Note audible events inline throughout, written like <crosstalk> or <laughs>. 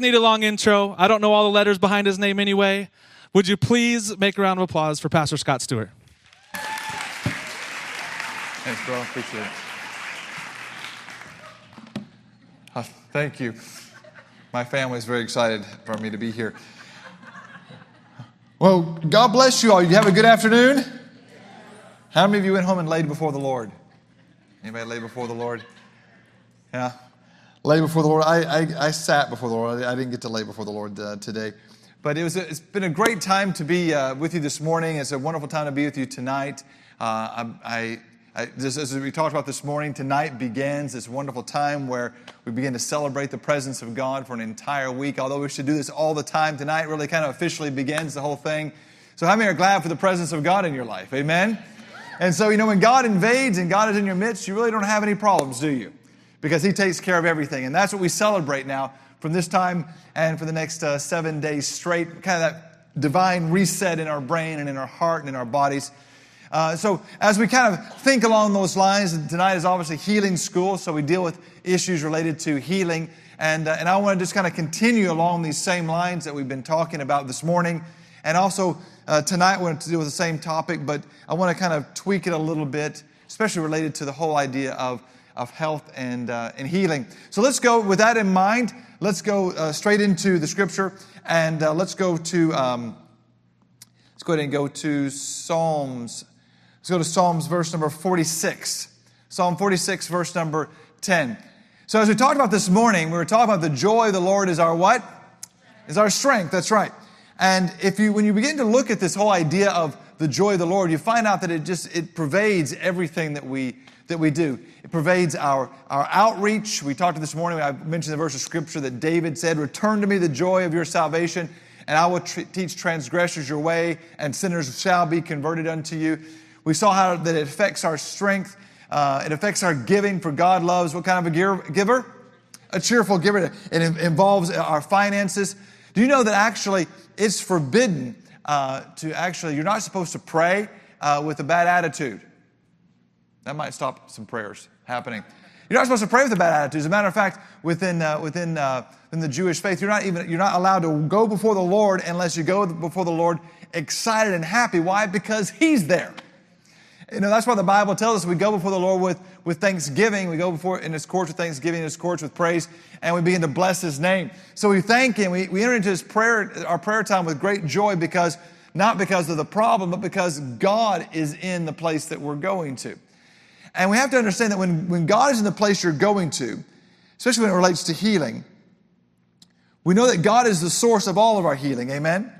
need a long intro. I don't know all the letters behind his name anyway. Would you please make a round of applause for Pastor Scott Stewart? Thanks, bro. Appreciate it. Uh, thank you. My family is very excited for me to be here. Well, God bless you all. You have a good afternoon. How many of you went home and laid before the Lord? Anybody lay before the Lord? Yeah, lay before the Lord. I, I, I sat before the Lord. I, didn't get to lay before the Lord uh, today. But it was a, it's been a great time to be uh, with you this morning. It's a wonderful time to be with you tonight. Uh, I, I, as we talked about this morning, tonight begins this wonderful time where we begin to celebrate the presence of God for an entire week. Although we should do this all the time, tonight really kind of officially begins the whole thing. So, how many are glad for the presence of God in your life? Amen? And so, you know, when God invades and God is in your midst, you really don't have any problems, do you? Because He takes care of everything. And that's what we celebrate now from this time and for the next uh, seven days straight, kind of that divine reset in our brain and in our heart and in our bodies. Uh, so, as we kind of think along those lines, tonight is obviously healing school, so we deal with issues related to healing. And, uh, and I want to just kind of continue along these same lines that we've been talking about this morning. And also, uh, tonight we're to deal with the same topic, but I want to kind of tweak it a little bit, especially related to the whole idea of, of health and, uh, and healing. So, let's go with that in mind. Let's go uh, straight into the scripture, and uh, let's go to. Um, let's go ahead and go to Psalms Let's go to Psalms, verse number 46. Psalm 46, verse number 10. So, as we talked about this morning, we were talking about the joy of the Lord is our what? Is our strength. That's right. And if you, when you begin to look at this whole idea of the joy of the Lord, you find out that it just, it pervades everything that we, that we do. It pervades our, our outreach. We talked this morning, I mentioned the verse of scripture that David said, Return to me the joy of your salvation, and I will tr- teach transgressors your way, and sinners shall be converted unto you. We saw how that it affects our strength. Uh, it affects our giving, for God loves what kind of a giver? A cheerful giver. It involves our finances. Do you know that actually it's forbidden uh, to actually, you're not supposed to pray uh, with a bad attitude? That might stop some prayers happening. You're not supposed to pray with a bad attitude. As a matter of fact, within, uh, within, uh, within the Jewish faith, you're not even you're not allowed to go before the Lord unless you go before the Lord excited and happy. Why? Because He's there. You know, that's why the Bible tells us we go before the Lord with, with thanksgiving. We go before in his courts with thanksgiving, in his courts with praise, and we begin to bless his name. So we thank him. We, we enter into his prayer, our prayer time with great joy because, not because of the problem, but because God is in the place that we're going to. And we have to understand that when, when God is in the place you're going to, especially when it relates to healing, we know that God is the source of all of our healing. Amen?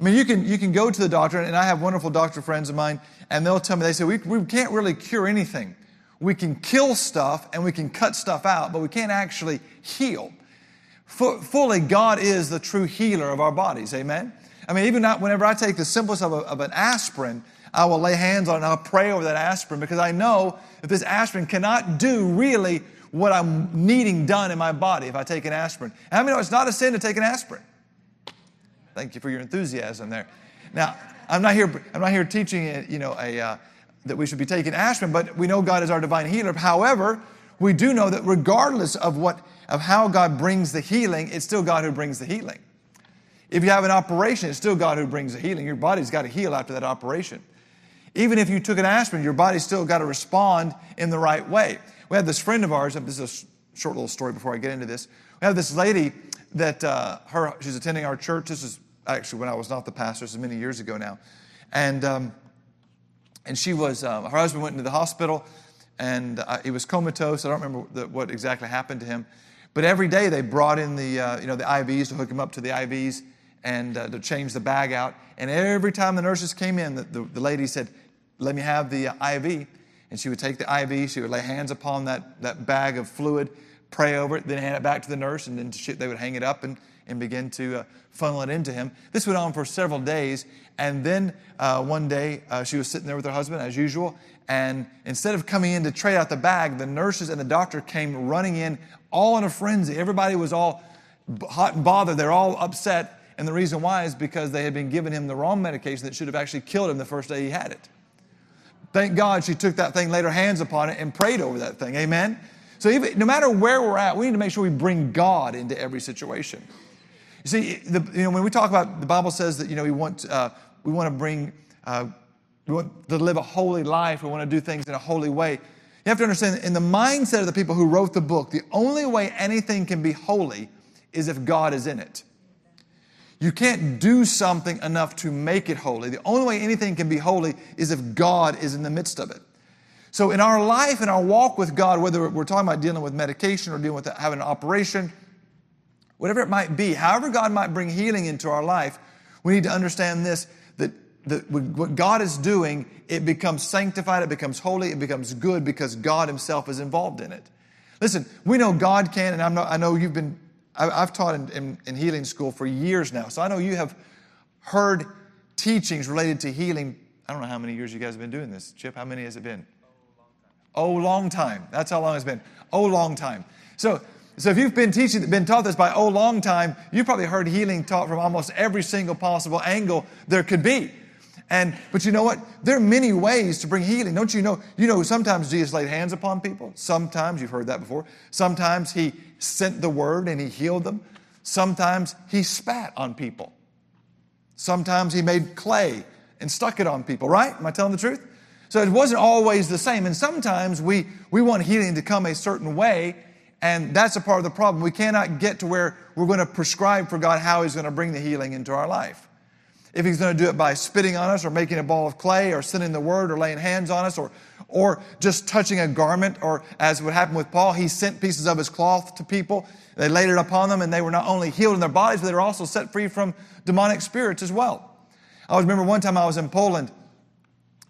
I mean, you can, you can go to the doctor, and I have wonderful doctor friends of mine, and they'll tell me, they say, we, we can't really cure anything. We can kill stuff and we can cut stuff out, but we can't actually heal. F- fully, God is the true healer of our bodies. Amen? I mean, even not, whenever I take the simplest of, a, of an aspirin, I will lay hands on it and I'll pray over that aspirin because I know that this aspirin cannot do really what I'm needing done in my body if I take an aspirin. How many know it's not a sin to take an aspirin? Thank you for your enthusiasm there. Now, I'm not here, I'm not here teaching, you know, a, uh, that we should be taking aspirin, but we know God is our divine healer. However, we do know that regardless of what, of how God brings the healing, it's still God who brings the healing. If you have an operation, it's still God who brings the healing. Your body's got to heal after that operation. Even if you took an aspirin, your body's still got to respond in the right way. We had this friend of ours, this is a short little story before I get into this. We have this lady that uh, her, she's attending our church. This is actually when I was not the pastor, this is many years ago now. And, um, and she was, um, her husband went into the hospital and uh, he was comatose. I don't remember the, what exactly happened to him. But every day they brought in the, uh, you know, the IVs to hook him up to the IVs and uh, to change the bag out. And every time the nurses came in, the, the, the lady said, let me have the uh, IV. And she would take the IV, she would lay hands upon that, that bag of fluid, pray over it, then hand it back to the nurse, and then she, they would hang it up and and begin to uh, funnel it into him. This went on for several days. And then uh, one day, uh, she was sitting there with her husband, as usual. And instead of coming in to trade out the bag, the nurses and the doctor came running in, all in a frenzy. Everybody was all hot and bothered. They're all upset. And the reason why is because they had been giving him the wrong medication that should have actually killed him the first day he had it. Thank God she took that thing, laid her hands upon it, and prayed over that thing. Amen? So even, no matter where we're at, we need to make sure we bring God into every situation. You see, the, you know, when we talk about the Bible says that you know we want uh, we want to bring uh, we want to live a holy life. We want to do things in a holy way. You have to understand, in the mindset of the people who wrote the book, the only way anything can be holy is if God is in it. You can't do something enough to make it holy. The only way anything can be holy is if God is in the midst of it. So, in our life, in our walk with God, whether we're talking about dealing with medication or dealing with having an operation, whatever it might be, however God might bring healing into our life, we need to understand this that, that what God is doing, it becomes sanctified, it becomes holy, it becomes good because God Himself is involved in it. Listen, we know God can, and not, i know you've been, I've taught in, in, in healing school for years now, so I know you have heard teachings related to healing. I don't know how many years you guys have been doing this. Chip, how many has it been? Oh, long time. That's how long it's been. Oh, long time. So, so if you've been teaching, been taught this by oh, long time, you've probably heard healing taught from almost every single possible angle there could be. And, but you know what? There are many ways to bring healing. Don't you know? You know, sometimes Jesus laid hands upon people. Sometimes, you've heard that before. Sometimes he sent the word and he healed them. Sometimes he spat on people. Sometimes he made clay and stuck it on people, right? Am I telling the truth? So it wasn't always the same. And sometimes we, we want healing to come a certain way, and that's a part of the problem. We cannot get to where we're going to prescribe for God how He's going to bring the healing into our life. If He's going to do it by spitting on us, or making a ball of clay, or sending the word, or laying hands on us, or, or just touching a garment, or as would happen with Paul, he sent pieces of his cloth to people. They laid it upon them, and they were not only healed in their bodies, but they were also set free from demonic spirits as well. I remember one time I was in Poland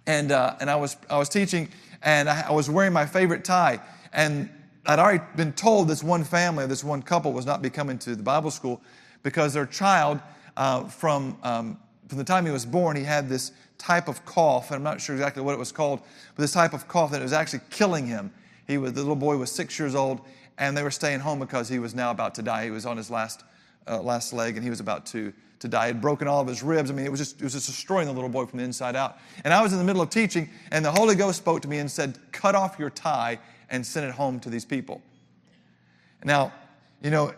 and, uh, and I, was, I was teaching, and I, I was wearing my favorite tie. And I'd already been told this one family, this one couple, was not be coming to the Bible school because their child, uh, from, um, from the time he was born, he had this type of cough, and I'm not sure exactly what it was called, but this type of cough that was actually killing him. He was, the little boy was six years old, and they were staying home because he was now about to die. He was on his last, uh, last leg, and he was about to to die. He had broken all of his ribs. I mean, it was, just, it was just destroying the little boy from the inside out. And I was in the middle of teaching, and the Holy Ghost spoke to me and said, Cut off your tie and send it home to these people. Now, you know,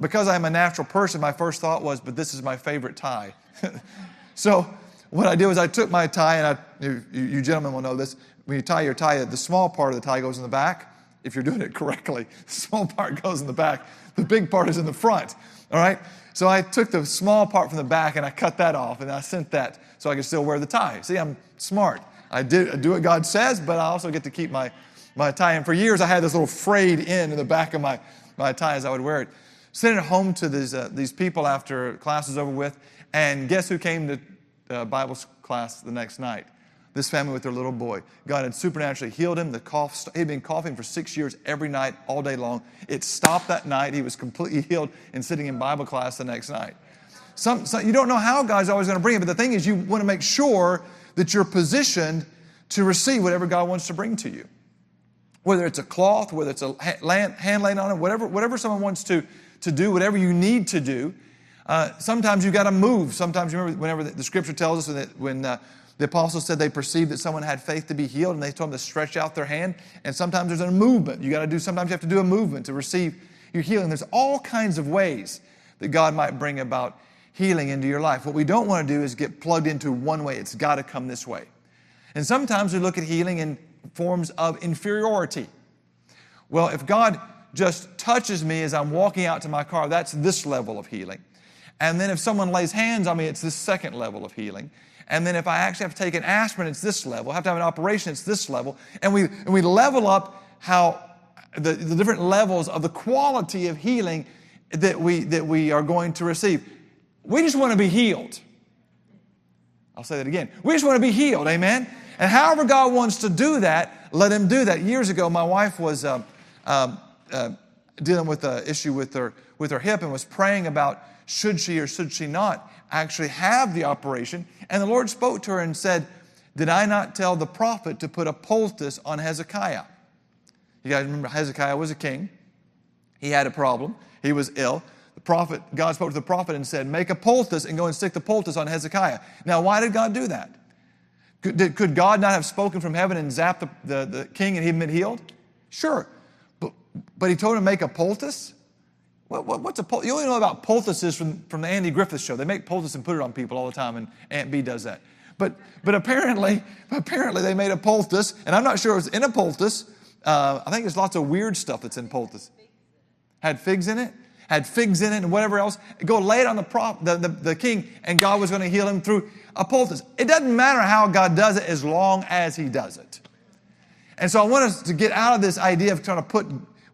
because I'm a natural person, my first thought was, But this is my favorite tie. <laughs> so, what I did was I took my tie, and I, you, you gentlemen will know this. When you tie your tie, the small part of the tie goes in the back. If you're doing it correctly, <laughs> the small part goes in the back, the big part is in the front. All right? So I took the small part from the back and I cut that off and I sent that so I could still wear the tie. See, I'm smart. I, did, I do what God says, but I also get to keep my, my tie. And for years, I had this little frayed end in the back of my, my tie as I would wear it. Sent it home to these, uh, these people after class was over with. And guess who came to uh, Bible class the next night? this family with their little boy. God had supernaturally healed him. The cough, he'd been coughing for six years every night, all day long. It stopped that night. He was completely healed and sitting in Bible class the next night. Some, some, you don't know how God's always going to bring it, but the thing is, you want to make sure that you're positioned to receive whatever God wants to bring to you. Whether it's a cloth, whether it's a hand laid on it, whatever, whatever someone wants to, to do, whatever you need to do. Uh, sometimes you've got to move. Sometimes, you remember, whenever the, the scripture tells us that when uh, the apostles said they perceived that someone had faith to be healed, and they told them to stretch out their hand. And sometimes there's a movement. You got to do. Sometimes you have to do a movement to receive your healing. There's all kinds of ways that God might bring about healing into your life. What we don't want to do is get plugged into one way. It's got to come this way. And sometimes we look at healing in forms of inferiority. Well, if God just touches me as I'm walking out to my car, that's this level of healing. And then if someone lays hands on me, it's this second level of healing. And then if I actually have to take an aspirin, it's this level. I have to have an operation, it's this level. And we, and we level up how the, the different levels of the quality of healing that we, that we are going to receive. We just want to be healed. I'll say that again. We just want to be healed, amen? And however God wants to do that, let Him do that. Years ago, my wife was uh, uh, uh, dealing with an issue with her, with her hip and was praying about should she or should she not actually have the operation. And the Lord spoke to her and said, Did I not tell the prophet to put a poultice on Hezekiah? You guys remember Hezekiah was a king. He had a problem. He was ill. The prophet, God spoke to the prophet and said, Make a poultice and go and stick the poultice on Hezekiah. Now, why did God do that? Could, did, could God not have spoken from heaven and zapped the, the, the king and he'd been healed? Sure. But, he told him to make a poultice? What, what, what's a poultice? You only know about poultices from, from the Andy Griffith show. They make poultice and put it on people all the time, and Aunt Bee does that. But, but apparently, <laughs> apparently they made a poultice, and I'm not sure it was in a poultice. Uh, I think there's lots of weird stuff that's in poultice. Had figs in it, had figs in it, and whatever else. Go lay it on the, prop, the, the, the king, and God was going to heal him through a poultice. It doesn't matter how God does it as long as He does it. And so I want us to get out of this idea of trying to put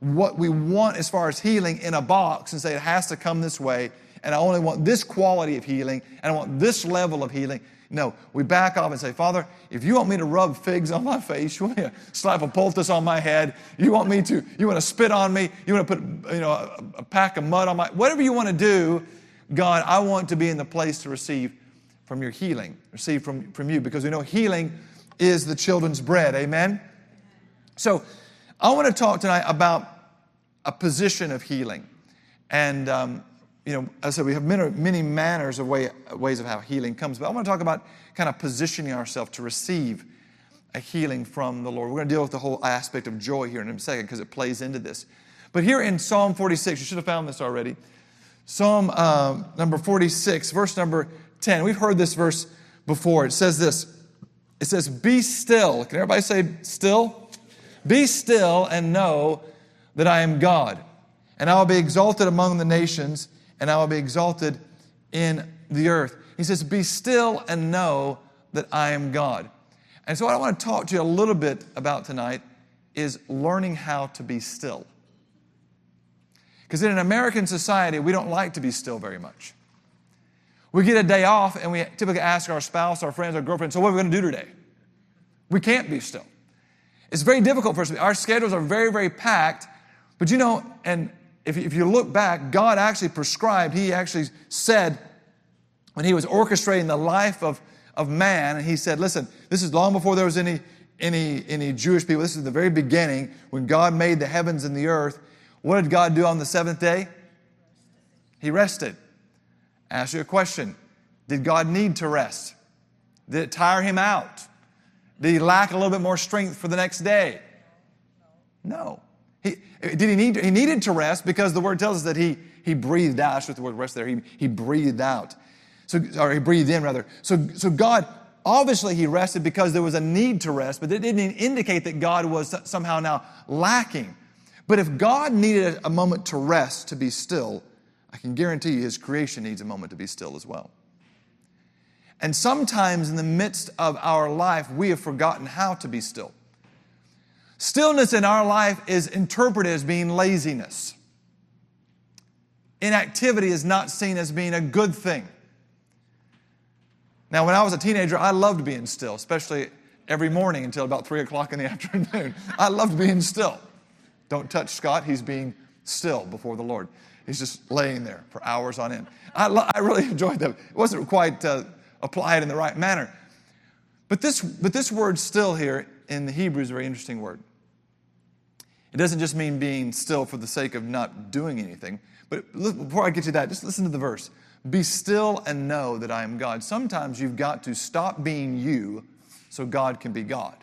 what we want as far as healing in a box and say it has to come this way, and I only want this quality of healing, and I want this level of healing. No, we back off and say, Father, if you want me to rub figs on my face, <laughs> you want me to slap a poultice on my head, you want me to, you want to spit on me, you want to put, you know, a, a pack of mud on my, whatever you want to do, God, I want to be in the place to receive from your healing, receive from, from you, because we know healing is the children's bread. Amen? So I want to talk tonight about a position of healing. And, um, you know, as I said, we have many, many manners of way, ways of how healing comes. But I want to talk about kind of positioning ourselves to receive a healing from the Lord. We're going to deal with the whole aspect of joy here in a second because it plays into this. But here in Psalm 46, you should have found this already. Psalm uh, number 46, verse number 10. We've heard this verse before. It says this It says, Be still. Can everybody say still? Be still and know that I am God. And I will be exalted among the nations, and I will be exalted in the earth. He says, Be still and know that I am God. And so, what I want to talk to you a little bit about tonight is learning how to be still. Because in an American society, we don't like to be still very much. We get a day off and we typically ask our spouse, our friends, our girlfriend, so what are we going to do today? We can't be still. It's very difficult for us. Our schedules are very, very packed. But you know, and if, if you look back, God actually prescribed, He actually said, when He was orchestrating the life of, of man, and He said, listen, this is long before there was any, any, any Jewish people. This is the very beginning when God made the heavens and the earth. What did God do on the seventh day? He rested. Ask you a question Did God need to rest? Did it tire him out? Did he lack a little bit more strength for the next day? No. He, did he need? He needed to rest because the word tells us that he he breathed out. That's what the word rest there. He he breathed out. So or he breathed in rather. So so God obviously he rested because there was a need to rest, but it didn't indicate that God was somehow now lacking. But if God needed a moment to rest, to be still, I can guarantee you his creation needs a moment to be still as well. And sometimes in the midst of our life, we have forgotten how to be still. Stillness in our life is interpreted as being laziness. Inactivity is not seen as being a good thing. Now, when I was a teenager, I loved being still, especially every morning until about 3 o'clock in the <laughs> afternoon. I loved being still. Don't touch Scott, he's being still before the Lord. He's just laying there for hours on end. I, lo- I really <laughs> enjoyed that. It wasn't quite uh, applied in the right manner. But this, but this word still here in the Hebrew is a very interesting word. It doesn't just mean being still for the sake of not doing anything. But before I get to that, just listen to the verse. Be still and know that I am God. Sometimes you've got to stop being you so God can be God.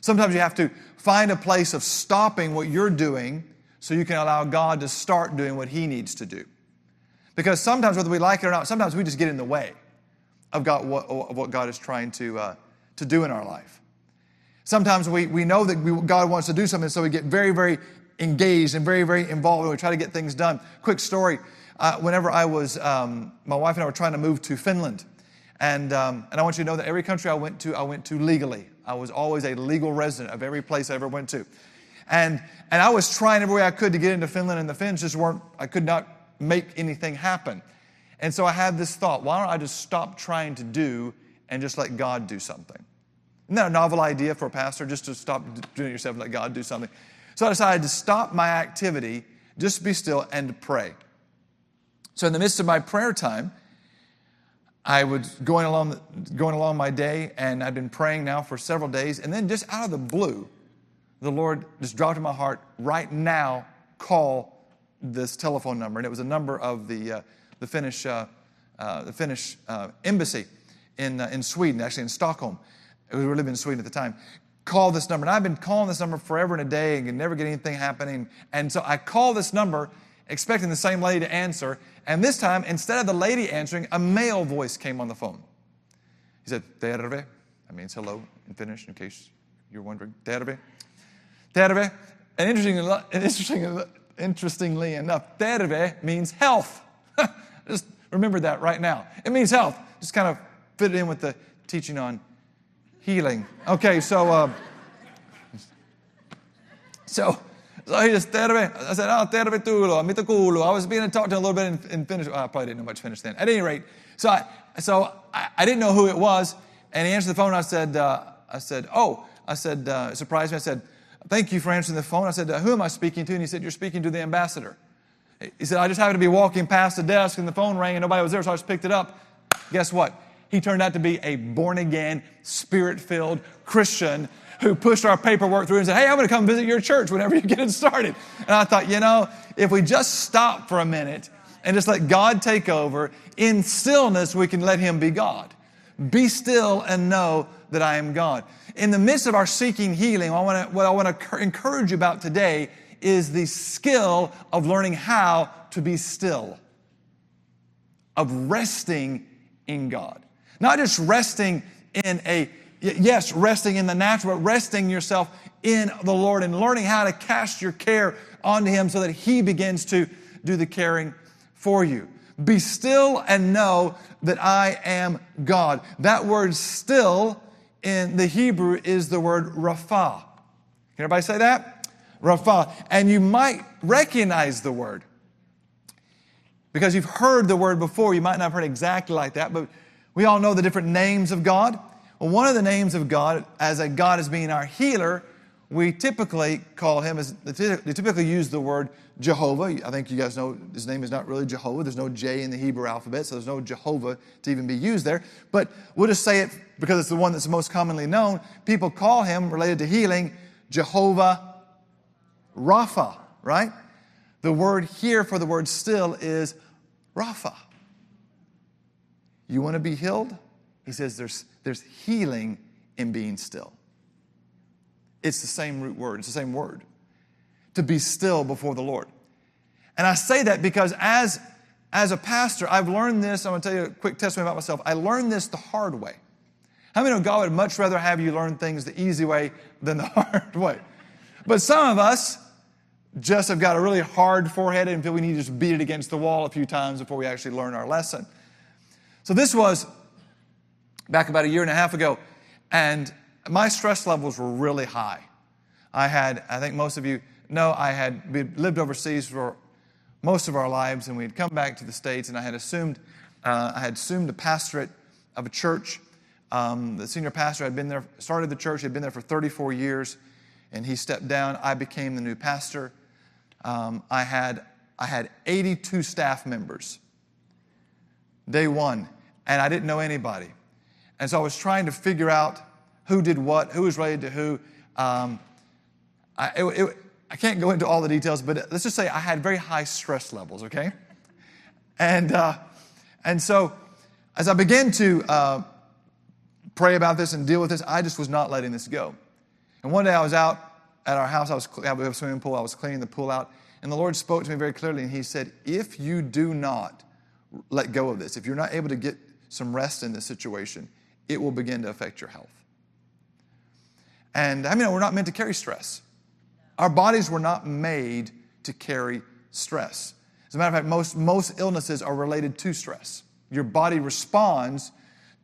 Sometimes you have to find a place of stopping what you're doing so you can allow God to start doing what He needs to do. Because sometimes, whether we like it or not, sometimes we just get in the way of, God, what, what God is trying to, uh, to do in our life. Sometimes we, we know that we, God wants to do something, so we get very, very engaged and very, very involved, and we try to get things done. Quick story uh, whenever I was, um, my wife and I were trying to move to Finland. And, um, and I want you to know that every country I went to, I went to legally. I was always a legal resident of every place I ever went to. And, and I was trying every way I could to get into Finland, and the Finns just weren't, I could not make anything happen. And so I had this thought why don't I just stop trying to do and just let God do something? Isn't that a novel idea for a pastor, just to stop doing it yourself and let God do something? So I decided to stop my activity, just be still, and pray. So in the midst of my prayer time, I was going along, going along my day, and I'd been praying now for several days, and then just out of the blue, the Lord just dropped in my heart, right now, call this telephone number. And it was a number of the, uh, the Finnish, uh, uh, the Finnish uh, embassy in, uh, in Sweden, actually in Stockholm. We were really in Sweden at the time. Call this number. And I've been calling this number forever and a day and never get anything happening. And so I call this number, expecting the same lady to answer. And this time, instead of the lady answering, a male voice came on the phone. He said, Terve. That means hello in Finnish, in case you're wondering. Terve. Terve. And interestingly, interestingly, interestingly enough, terve means health. <laughs> Just remember that right now. It means health. Just kind of fit it in with the teaching on healing. Okay, so, uh, so, so he just, terve. I said, oh, terve tulo, mitä? I was being talked to a little bit in, in Finnish. Well, I probably didn't know much Finnish then. At any rate, so I, so I, I didn't know who it was, and he answered the phone. I said, uh, I said, oh, I said, uh, surprised me. I said, thank you for answering the phone. I said, who am I speaking to? And he said, you're speaking to the ambassador. He said, I just happened to be walking past the desk and the phone rang and nobody was there, so I just picked it up. Guess what? He turned out to be a born again, spirit filled Christian who pushed our paperwork through and said, Hey, I'm going to come visit your church whenever you get it started. And I thought, you know, if we just stop for a minute and just let God take over, in stillness, we can let Him be God. Be still and know that I am God. In the midst of our seeking healing, I want to, what I want to encourage you about today is the skill of learning how to be still, of resting in God. Not just resting in a, yes, resting in the natural, but resting yourself in the Lord and learning how to cast your care onto Him so that He begins to do the caring for you. Be still and know that I am God. That word still in the Hebrew is the word rapha. Can everybody say that? Rapha. And you might recognize the word because you've heard the word before. You might not have heard exactly like that, but we all know the different names of God. Well, one of the names of God, as a God as being our healer, we typically call him as they typically use the word Jehovah. I think you guys know his name is not really Jehovah. There's no J in the Hebrew alphabet, so there's no Jehovah to even be used there. But we'll just say it because it's the one that's most commonly known. People call him, related to healing, Jehovah Rapha, right? The word here for the word still is Rapha. You want to be healed? He says there's, there's healing in being still. It's the same root word, it's the same word. To be still before the Lord. And I say that because as, as a pastor, I've learned this. I'm going to tell you a quick testimony about myself. I learned this the hard way. How many know God would much rather have you learn things the easy way than the <laughs> hard way? But some of us just have got a really hard forehead and feel we need to just beat it against the wall a few times before we actually learn our lesson. So this was back about a year and a half ago, and my stress levels were really high. I had, I think most of you know, I had lived overseas for most of our lives, and we had come back to the States, and I had assumed, uh, I had assumed the pastorate of a church. Um, the senior pastor had been there, started the church, had been there for 34 years, and he stepped down. I became the new pastor. Um, I had I had 82 staff members. Day one and I didn't know anybody. And so I was trying to figure out who did what, who was related to who. Um, I, it, it, I can't go into all the details, but let's just say I had very high stress levels, okay? And, uh, and so as I began to uh, pray about this and deal with this, I just was not letting this go. And one day I was out at our house, I was, we have a swimming pool, I was cleaning the pool out, and the Lord spoke to me very clearly, and He said, If you do not let go of this, if you're not able to get some rest in this situation, it will begin to affect your health. And I mean, we're not meant to carry stress. Our bodies were not made to carry stress. As a matter of fact, most, most illnesses are related to stress. Your body responds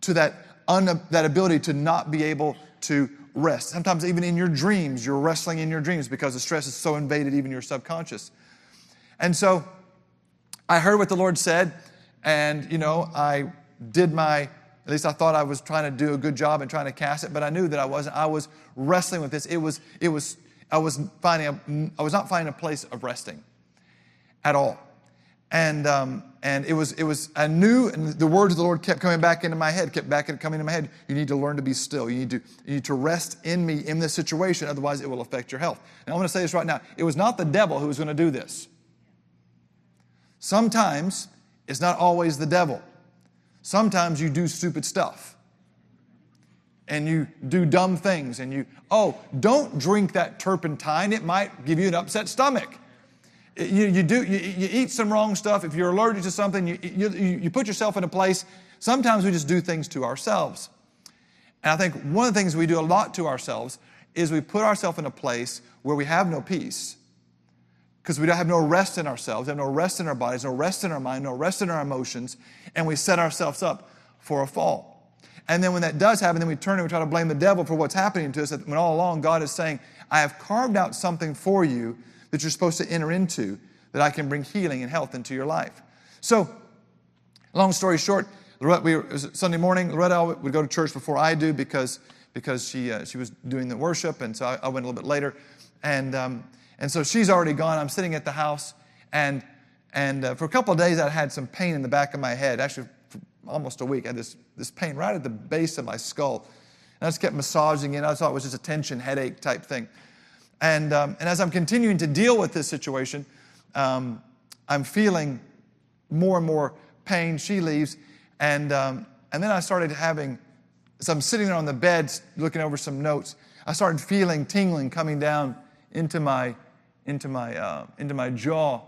to that, un, that ability to not be able to rest. Sometimes, even in your dreams, you're wrestling in your dreams because the stress is so invaded, even your subconscious. And so, I heard what the Lord said, and, you know, I did my, at least I thought I was trying to do a good job and trying to cast it, but I knew that I wasn't. I was wrestling with this. It was, it was, I was finding, a, I was not finding a place of resting at all. And, um, and it was, it was, I knew, and the words of the Lord kept coming back into my head, kept back coming into my head. You need to learn to be still. You need to, you need to rest in me in this situation, otherwise it will affect your health. And I'm going to say this right now. It was not the devil who was going to do this. Sometimes it's not always the devil. Sometimes you do stupid stuff and you do dumb things and you, oh, don't drink that turpentine. It might give you an upset stomach. You, you, do, you, you eat some wrong stuff. If you're allergic to something, you, you, you put yourself in a place. Sometimes we just do things to ourselves. And I think one of the things we do a lot to ourselves is we put ourselves in a place where we have no peace because we don't have no rest in ourselves, have no rest in our bodies, no rest in our mind, no rest in our emotions, and we set ourselves up for a fall. And then when that does happen, then we turn and we try to blame the devil for what's happening to us. When all along God is saying, I have carved out something for you that you're supposed to enter into that I can bring healing and health into your life. So, long story short, Loretta, we Sunday morning, Loretta would go to church before I do because, because she, uh, she was doing the worship, and so I, I went a little bit later. And, um, and so she's already gone. I'm sitting at the house, and, and uh, for a couple of days, I had some pain in the back of my head. Actually, for almost a week, I had this, this pain right at the base of my skull. And I just kept massaging it. I thought it was just a tension headache type thing. And, um, and as I'm continuing to deal with this situation, um, I'm feeling more and more pain. She leaves. And, um, and then I started having, as I'm sitting there on the bed looking over some notes, I started feeling tingling coming down into my, into my, uh, into my jaw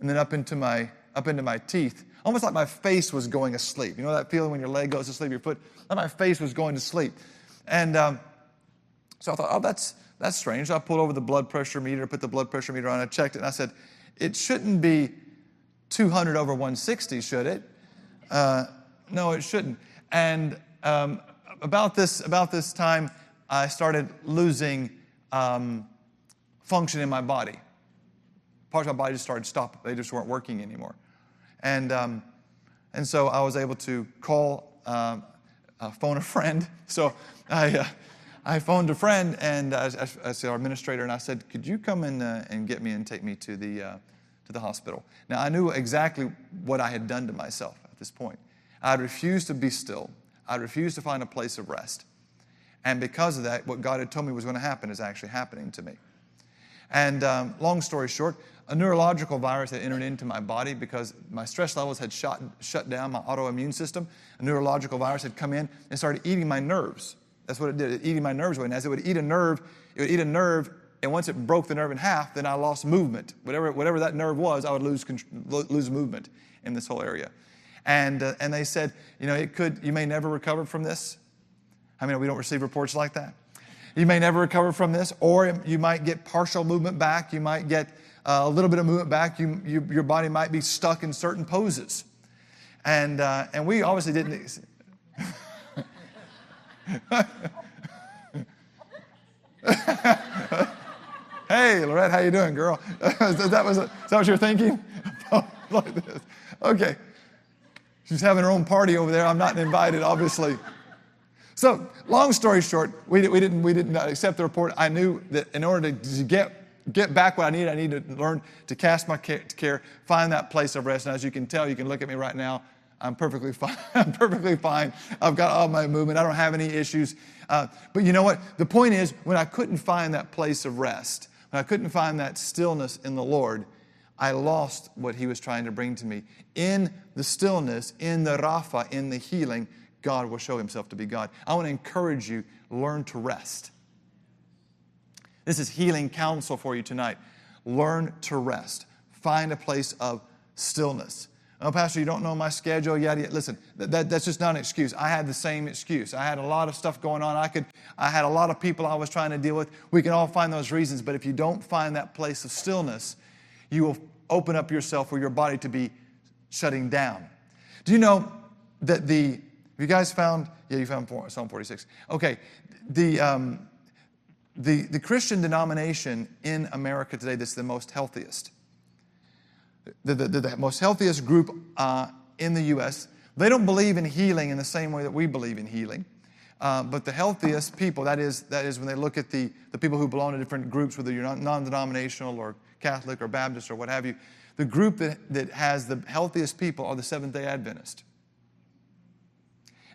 and then up into my, up into my teeth. Almost like my face was going asleep. You know that feeling when your leg goes to sleep, your foot? Like my face was going to sleep. And um, so I thought, oh, that's, that's strange. I pulled over the blood pressure meter, put the blood pressure meter on, I checked it, and I said, it shouldn't be 200 over 160, should it? Uh, no, it shouldn't. And um, about, this, about this time, I started losing um, function in my body. Parts of my body just started stopping, they just weren't working anymore. And, um, and so I was able to call, uh, phone a friend. <laughs> So I, uh, I phoned a friend and I, I, I said, our administrator, and I said, could you come in uh, and get me and take me to the, uh, to the hospital? Now, I knew exactly what I had done to myself at this point. I'd refused to be still. I'd refused to find a place of rest. And because of that, what God had told me was going to happen is actually happening to me. And um, long story short, a neurological virus had entered into my body because my stress levels had shut, shut down my autoimmune system. A neurological virus had come in and started eating my nerves. That's what it did. It eating my nerves away. And as it would eat a nerve, it would eat a nerve, and once it broke the nerve in half, then I lost movement. Whatever, whatever that nerve was, I would lose, lose movement in this whole area. And, uh, and they said, you know, it could, you may never recover from this. I mean, we don't receive reports like that. You may never recover from this, or you might get partial movement back. You might get uh, a little bit of movement back. You, you, your body might be stuck in certain poses. And, uh, and we obviously didn't. hey, Lorette, how you doing, girl? <laughs> that was that what you're thinking? <laughs> like this. Okay. She's having her own party over there. I'm not invited, obviously. So, long story short, we, we, didn't, we didn't accept the report. I knew that in order to get, get back what I needed, I needed to learn to cast my care, find that place of rest. And as you can tell, you can look at me right now. I'm perfectly <laughs> fine. I'm perfectly fine. I've got all my movement. I don't have any issues. Uh, but you know what? The point is, when I couldn't find that place of rest, when I couldn't find that stillness in the Lord, I lost what He was trying to bring to me. In the stillness, in the Rapha, in the healing, God will show Himself to be God. I want to encourage you learn to rest. This is healing counsel for you tonight. Learn to rest. Find a place of stillness. Oh, Pastor, you don't know my schedule yet. Listen, that, that's just not an excuse. I had the same excuse. I had a lot of stuff going on. I could, I had a lot of people I was trying to deal with. We can all find those reasons, but if you don't find that place of stillness, you will open up yourself for your body to be shutting down. Do you know that the, you guys found, yeah, you found Psalm 46. Okay, the, um, the, the Christian denomination in America today that's the most healthiest the, the, the most healthiest group uh, in the U.S. They don't believe in healing in the same way that we believe in healing. Uh, but the healthiest people, that is, that is when they look at the, the people who belong to different groups, whether you're non denominational or Catholic or Baptist or what have you, the group that, that has the healthiest people are the Seventh day Adventist.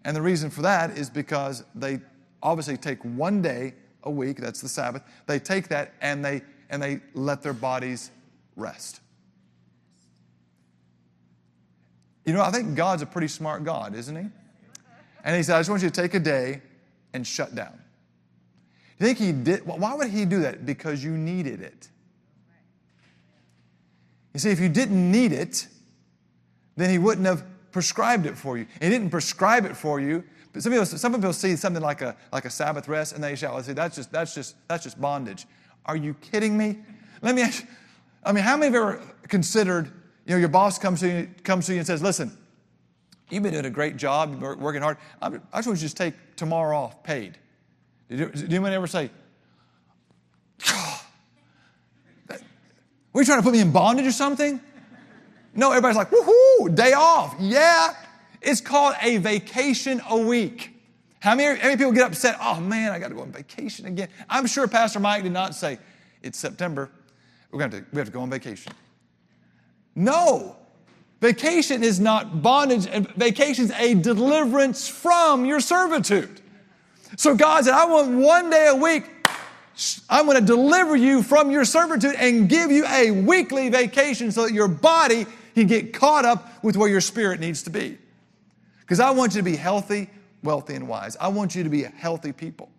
And the reason for that is because they obviously take one day a week, that's the Sabbath, they take that and they, and they let their bodies rest. You know, I think God's a pretty smart God, isn't He? And He said, I just want you to take a day and shut down. You think He did? Why would He do that? Because you needed it. You see, if you didn't need it, then he wouldn't have prescribed it for you. He didn't prescribe it for you. But some people, some people see something like a, like a Sabbath rest and they shout, say, that's just, that's, just, that's just bondage. Are you kidding me? Let me ask you, I mean, how many have ever considered, you know, your boss comes to you, comes to you and says, listen, you've been doing a great job, you're working hard. I just want you to just take tomorrow off, paid. Did anyone ever say, were you trying to put me in bondage or something? No, everybody's like, woohoo, day off. Yeah. It's called a vacation a week. How many, how many people get upset? Oh man, I got to go on vacation again. I'm sure Pastor Mike did not say, it's September. We're going to, we have to go on vacation. No. Vacation is not bondage, and vacation is a deliverance from your servitude. So God said, I want one day a week. I'm going to deliver you from your servitude and give you a weekly vacation so that your body can get caught up with where your spirit needs to be. Because I want you to be healthy, wealthy, and wise. I want you to be healthy people.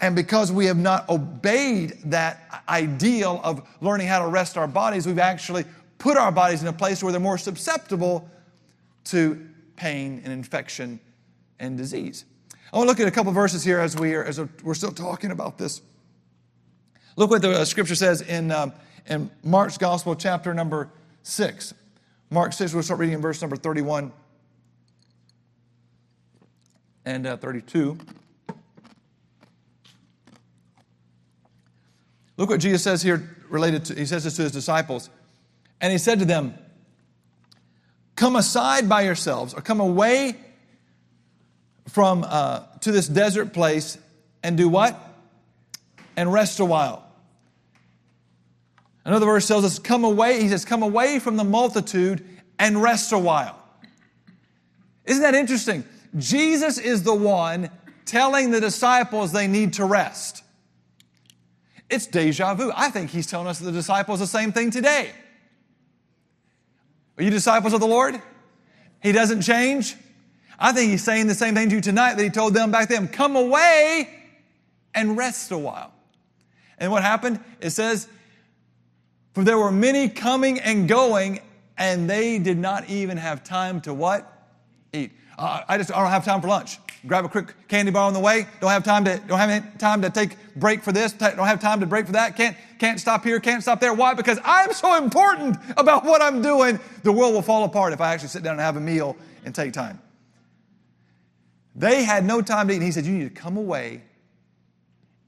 And because we have not obeyed that ideal of learning how to rest our bodies, we've actually put our bodies in a place where they're more susceptible to pain and infection and disease. I want to look at a couple verses here as, we are, as we're still talking about this. Look what the uh, scripture says in, um, in Mark's Gospel, chapter number 6. Mark 6, we'll start reading in verse number 31 and uh, 32. Look what Jesus says here related to, he says this to his disciples. And he said to them, Come aside by yourselves, or come away from uh, to this desert place and do what? And rest a while. Another verse tells us, Come away, he says, Come away from the multitude and rest a while. Isn't that interesting? Jesus is the one telling the disciples they need to rest. It's deja vu. I think he's telling us the disciples the same thing today. Are you disciples of the Lord? He doesn't change. I think he's saying the same thing to you tonight that he told them back then. Come away and rest a while. And what happened? It says, For there were many coming and going, and they did not even have time to what? Eat. Uh, I just I don't have time for lunch. Grab a quick candy bar on the way. Don't have time to don't have time to take break for this. Don't have time to break for that. Can't can't stop here. Can't stop there. Why? Because I'm so important about what I'm doing. The world will fall apart if I actually sit down and have a meal and take time. They had no time to eat. And he said, You need to come away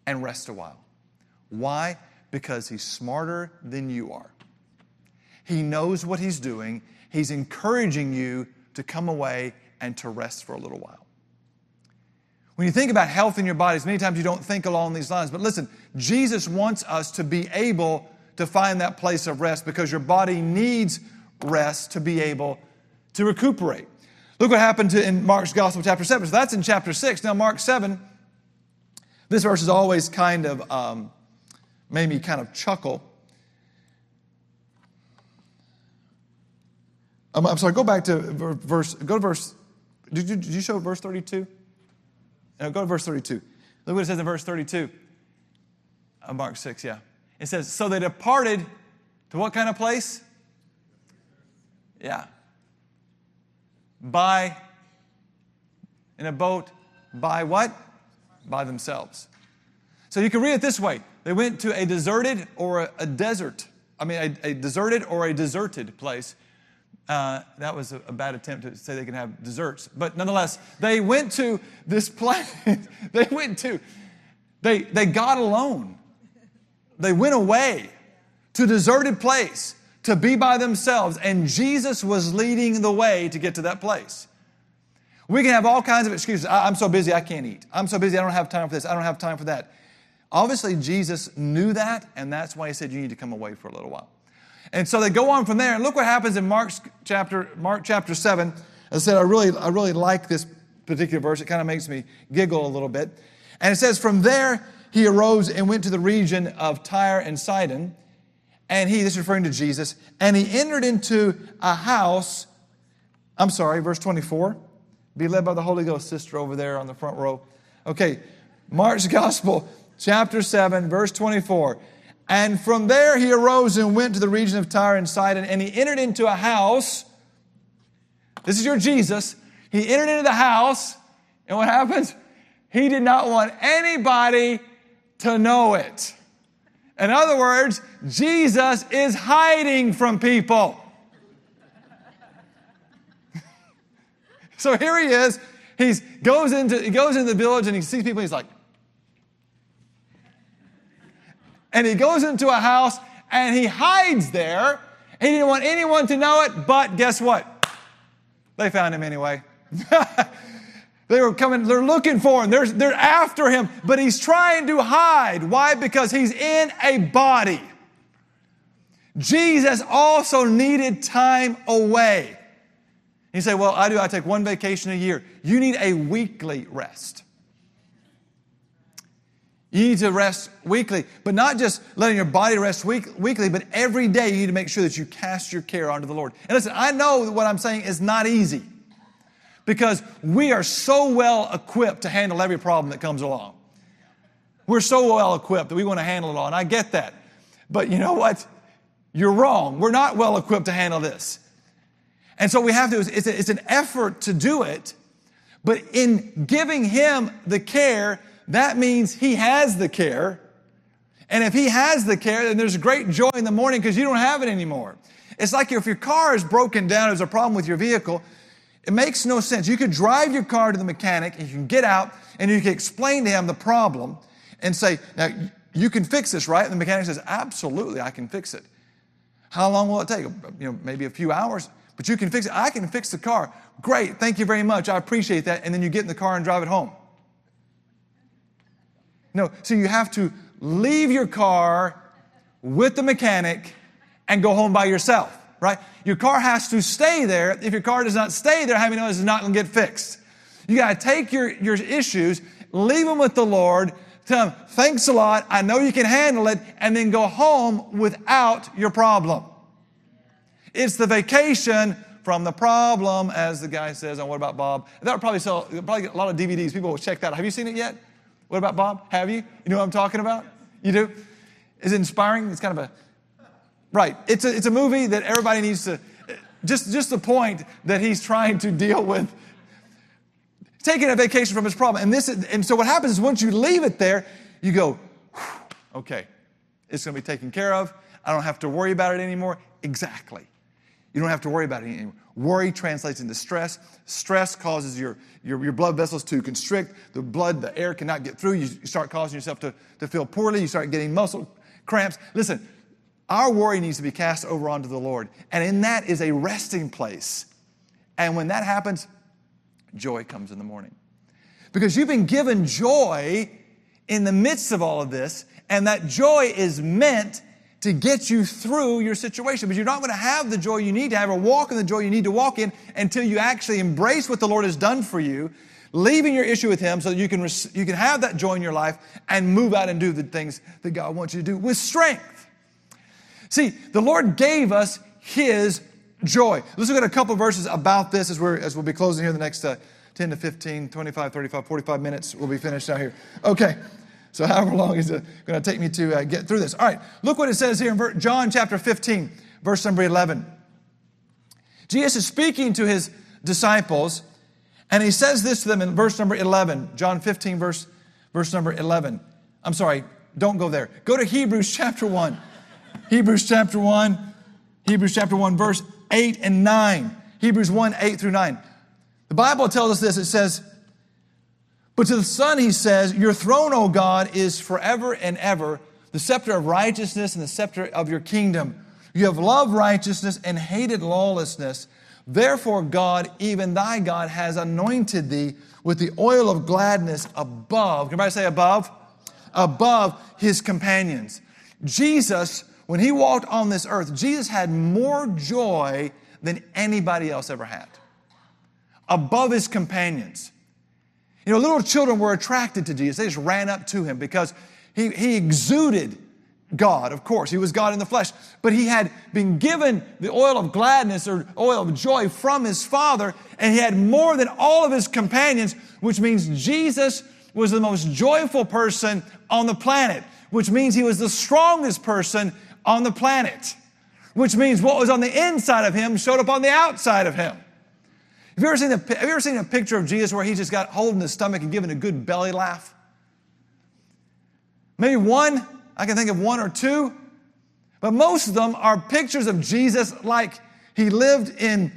and rest a while. Why? Because he's smarter than you are. He knows what he's doing. He's encouraging you to come away and to rest for a little while. When you think about health in your bodies, many times you don't think along these lines. But listen, Jesus wants us to be able to find that place of rest because your body needs rest to be able to recuperate. Look what happened to, in Mark's Gospel, chapter 7. So that's in chapter 6. Now, Mark 7, this verse is always kind of um, made me kind of chuckle. I'm, I'm sorry, go back to verse, go to verse did you, did you show verse 32? No, go to verse 32. Look what it says in verse 32 of Mark 6, yeah. It says, So they departed to what kind of place? Yeah. By, in a boat, by what? By themselves. So you can read it this way they went to a deserted or a, desert, I mean, a, a deserted or a deserted place uh, that was a, a, bad attempt to say they can have desserts. But nonetheless, they went to this place. <laughs> they went to, they, they got alone. They went away to a deserted place to be by themselves, and Jesus was leading the way to get to that place. We can have all kinds of excuses. I, I'm so busy, I can't eat. I'm so busy, I don't have time for this. I don't have time for that. Obviously, Jesus knew that, and that's why he said, You need to come away for a little while. And so they go on from there. And look what happens in Mark's chapter, Mark chapter 7. As I said, I really, I really like this particular verse. It kind of makes me giggle a little bit. And it says, From there he arose and went to the region of Tyre and Sidon. And he, this is referring to Jesus, and he entered into a house. I'm sorry, verse 24. Be led by the Holy Ghost, sister over there on the front row. Okay, Mark's <laughs> Gospel, chapter 7, verse 24. And from there he arose and went to the region of Tyre and Sidon, and he entered into a house. This is your Jesus. He entered into the house, and what happens? He did not want anybody to know it. In other words, Jesus is hiding from people. <laughs> so here he is. He goes into he goes into the village and he sees people. he's like, and he goes into a house and he hides there. He didn't want anyone to know it, but guess what? They found him anyway. <laughs> they were coming, they're looking for him, they're, they're after him, but he's trying to hide. Why? Because he's in a body. Jesus also needed time away. You say, Well, I do, I take one vacation a year. You need a weekly rest. You need to rest weekly, but not just letting your body rest week, weekly, but every day you need to make sure that you cast your care onto the Lord. And listen, I know what I'm saying is not easy because we are so well equipped to handle every problem that comes along. We're so well equipped that we want to handle it all, and I get that. But you know what? You're wrong. We're not well equipped to handle this. And so we have to, it's an effort to do it, but in giving Him the care, that means He has the care. And if He has the care, then there's great joy in the morning because you don't have it anymore. It's like if your car is broken down, there's a problem with your vehicle. It makes no sense. You could drive your car to the mechanic and you can get out and you can explain to him the problem and say, now you can fix this, right? And the mechanic says, absolutely, I can fix it. How long will it take? You know, maybe a few hours, but you can fix it. I can fix the car. Great. Thank you very much. I appreciate that. And then you get in the car and drive it home. No, so you have to leave your car with the mechanic and go home by yourself, right? Your car has to stay there. If your car does not stay there, how many know is not going to get fixed? You got to take your, your issues, leave them with the Lord, tell him, thanks a lot, I know you can handle it, and then go home without your problem. It's the vacation from the problem, as the guy says, and what about Bob? That would probably sell probably a lot of DVDs. People will check that out. Have you seen it yet? What about Bob? Have you? You know what I'm talking about? You do? Is it inspiring? It's kind of a, right. It's a, it's a movie that everybody needs to, just, just the point that he's trying to deal with taking a vacation from his problem. And this, and so what happens is once you leave it there, you go, okay, it's going to be taken care of. I don't have to worry about it anymore. Exactly. You don't have to worry about it anymore. Worry translates into stress. Stress causes your, your, your, blood vessels to constrict. The blood, the air cannot get through. You start causing yourself to, to feel poorly. You start getting muscle cramps. Listen, our worry needs to be cast over onto the Lord. And in that is a resting place. And when that happens, joy comes in the morning. Because you've been given joy in the midst of all of this, and that joy is meant to get you through your situation. But you're not going to have the joy you need to have or walk in the joy you need to walk in until you actually embrace what the Lord has done for you, leaving your issue with Him so that you can, you can have that joy in your life and move out and do the things that God wants you to do with strength. See, the Lord gave us His joy. Let's look at a couple verses about this as, we're, as we'll be closing here in the next uh, 10 to 15, 25, 35, 45 minutes. We'll be finished out here. Okay. So, however long is it going to take me to uh, get through this? All right, look what it says here in John chapter 15, verse number 11. Jesus is speaking to his disciples, and he says this to them in verse number 11, John 15, verse, verse number 11. I'm sorry, don't go there. Go to Hebrews chapter 1. Hebrews chapter 1, Hebrews chapter 1, verse 8 and 9. Hebrews 1, 8 through 9. The Bible tells us this it says, but to the Son, he says, Your throne, O God, is forever and ever, the scepter of righteousness and the scepter of your kingdom. You have loved righteousness and hated lawlessness. Therefore, God, even thy God, has anointed thee with the oil of gladness above. Can everybody say above? Above his companions. Jesus, when he walked on this earth, Jesus had more joy than anybody else ever had. Above his companions. You know, little children were attracted to Jesus. They just ran up to him because he, he exuded God, of course. He was God in the flesh. But he had been given the oil of gladness or oil of joy from his Father, and he had more than all of his companions, which means Jesus was the most joyful person on the planet. which means he was the strongest person on the planet, which means what was on the inside of him showed up on the outside of him. Have you ever seen a, have you ever seen a picture of Jesus where he just got holding his stomach and giving a good belly laugh? Maybe one, I can think of one or two, but most of them are pictures of Jesus like he lived in,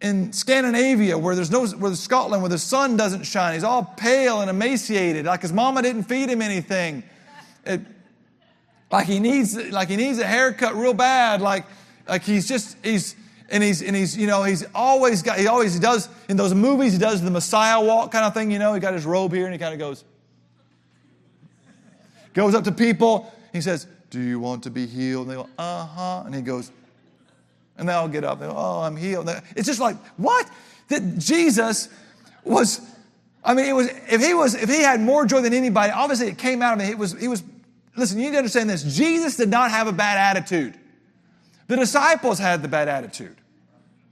in Scandinavia where there's no, where there's Scotland, where the sun doesn't shine. He's all pale and emaciated, like his mama didn't feed him anything. It, like he needs, like he needs a haircut real bad, like, like he's just, he's, and he's and he's you know he's always got he always does in those movies he does the Messiah walk kind of thing you know he got his robe here and he kind of goes goes up to people. He says do you want to be healed? And they go uh huh and he goes and they all get up. They go oh I'm healed. It's just like what? That Jesus was I mean it was if he was if he had more joy than anybody obviously it came out of him. It was he was listen you need to understand this. Jesus did not have a bad attitude. The disciples had the bad attitude.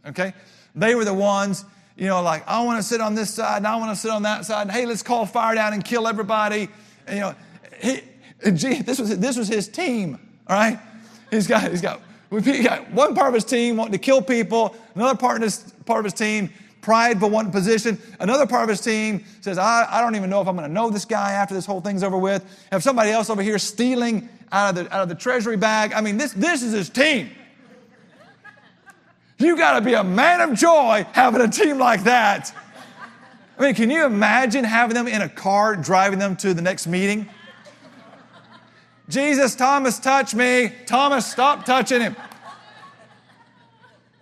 Okay? They were the ones, you know, like, I want to sit on this side and I want to sit on that side. And, hey, let's call fire down and kill everybody. And, you know, he, this, was, this was his team, all right? He's got, he's got, he got one part of his team wanting to kill people, another part of his, part of his team pride for one position. Another part of his team says, I, I don't even know if I'm going to know this guy after this whole thing's over with. Have somebody else over here stealing out of the, out of the treasury bag. I mean, this, this is his team. You got to be a man of joy having a team like that. I mean, can you imagine having them in a car driving them to the next meeting? Jesus, Thomas, touch me. Thomas, stop touching him.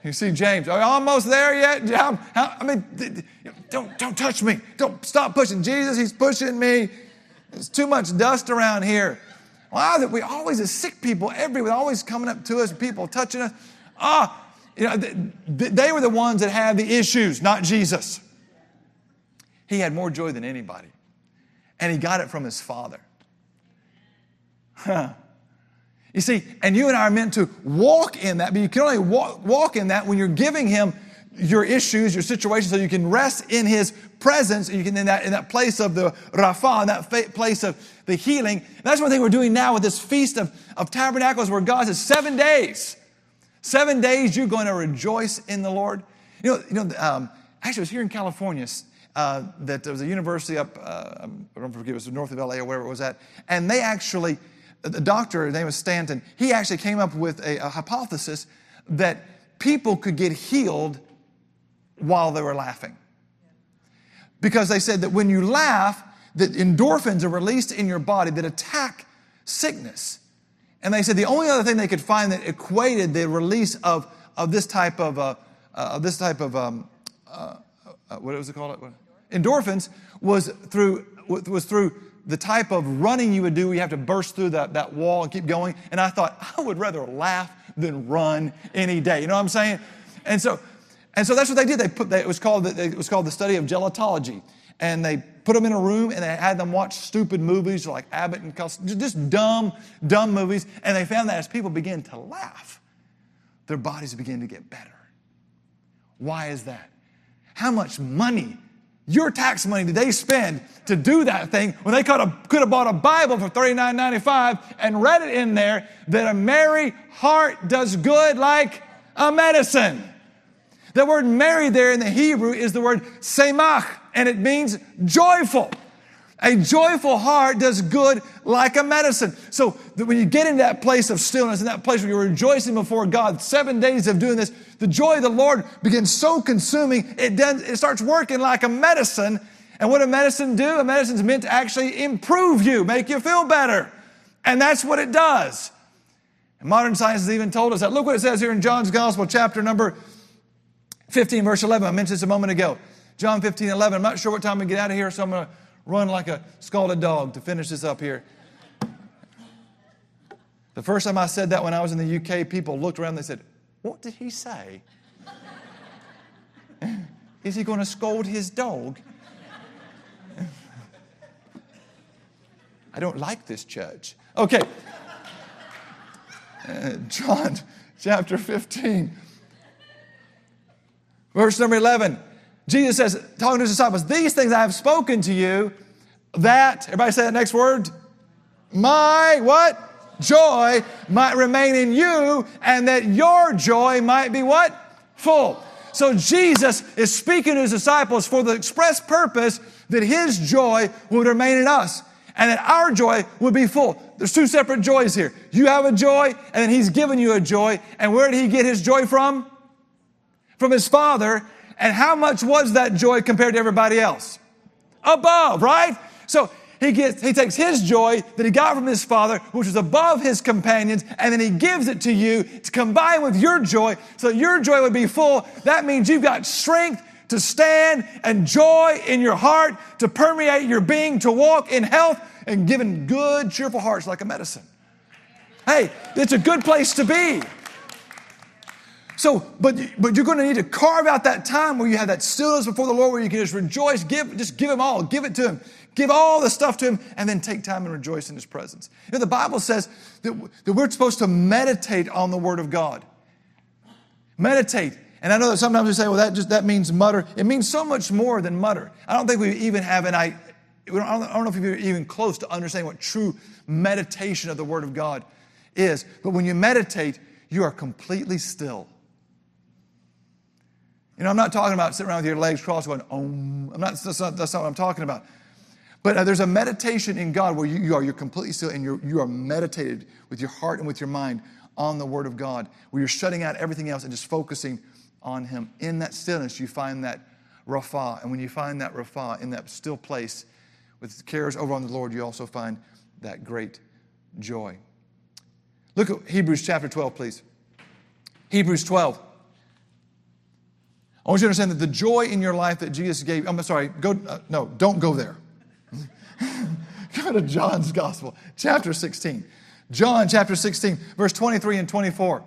You see James, are you almost there yet? I mean, don't, don't touch me. Don't stop pushing. Jesus, he's pushing me. There's too much dust around here. Wow, that we always, as sick people everywhere, always coming up to us, people touching us. Ah, you know, they were the ones that had the issues, not Jesus. He had more joy than anybody. And he got it from his father. Huh. You see, and you and I are meant to walk in that, but you can only walk, walk in that when you're giving him your issues, your situation, so you can rest in his presence. You can in that in that place of the Rapha, in that fa- place of the healing. And that's one thing we're doing now with this feast of, of tabernacles, where God says seven days. Seven days you're going to rejoice in the Lord. You know, you know um, actually, it was here in California uh, that there was a university up, uh, I don't forget, it was north of LA or wherever it was at, and they actually, the doctor, his name was Stanton, he actually came up with a, a hypothesis that people could get healed while they were laughing. Because they said that when you laugh, that endorphins are released in your body that attack sickness. And they said the only other thing they could find that equated the release of, of this type of, uh, uh, this type of um, uh, uh what was it called? Endorphins was through, was through the type of running you would do you have to burst through that, that wall and keep going. And I thought, I would rather laugh than run any day. You know what I'm saying? And so, and so that's what they did. They put, they, it, was called it was called the study of gelotology and they put them in a room and they had them watch stupid movies like Abbott and Costello, just dumb, dumb movies. And they found that as people begin to laugh, their bodies begin to get better. Why is that? How much money, your tax money, did they spend to do that thing when they could have, could have bought a Bible for $39.95 and read it in there that a merry heart does good like a medicine? The word merry there in the Hebrew is the word semach, and it means joyful. A joyful heart does good like a medicine. So when you get in that place of stillness, in that place where you're rejoicing before God, seven days of doing this, the joy of the Lord begins so consuming, it, does, it starts working like a medicine. And what a medicine do? A medicine's meant to actually improve you, make you feel better. And that's what it does. And modern science has even told us that. Look what it says here in John's Gospel, chapter number 15, verse 11. I mentioned this a moment ago. John 15, 11. I'm not sure what time we get out of here, so I'm going to run like a scalded dog to finish this up here. The first time I said that when I was in the UK, people looked around and they said, What did he say? <laughs> Is he going to scold his dog? <laughs> I don't like this church. Okay. Uh, John chapter 15, verse number 11. Jesus says, talking to his disciples, These things I have spoken to you, that, everybody say that next word, my what? Joy might remain in you and that your joy might be what? Full. So Jesus is speaking to his disciples for the express purpose that his joy would remain in us and that our joy would be full. There's two separate joys here. You have a joy and then he's given you a joy. And where did he get his joy from? From his father. And how much was that joy compared to everybody else? Above, right? So he gets, he takes his joy that he got from his father, which was above his companions, and then he gives it to you to combine with your joy so your joy would be full. That means you've got strength to stand and joy in your heart to permeate your being, to walk in health and given good, cheerful hearts like a medicine. Hey, it's a good place to be. So, but, but you're going to need to carve out that time where you have that stillness before the Lord where you can just rejoice, give, just give Him all, give it to Him, give all the stuff to Him, and then take time and rejoice in His presence. You know, the Bible says that, that we're supposed to meditate on the Word of God. Meditate. And I know that sometimes we say, well, that just that means mutter. It means so much more than mutter. I don't think we even have an I. I don't know if you're even close to understanding what true meditation of the Word of God is. But when you meditate, you are completely still. You know, I'm not talking about sitting around with your legs crossed going, om. I'm not, that's not, that's not what I'm talking about. But uh, there's a meditation in God where you, you, are, you're completely still and you're, you are meditated with your heart and with your mind on the Word of God, where you're shutting out everything else and just focusing on Him. In that stillness, you find that Rapha. And when you find that Rapha in that still place with cares over on the Lord, you also find that great joy. Look at Hebrews chapter 12, please. Hebrews 12. I want you to understand that the joy in your life that Jesus gave, I'm sorry, go, uh, no, don't go there. <laughs> go to John's Gospel, chapter 16. John chapter 16, verse 23 and 24.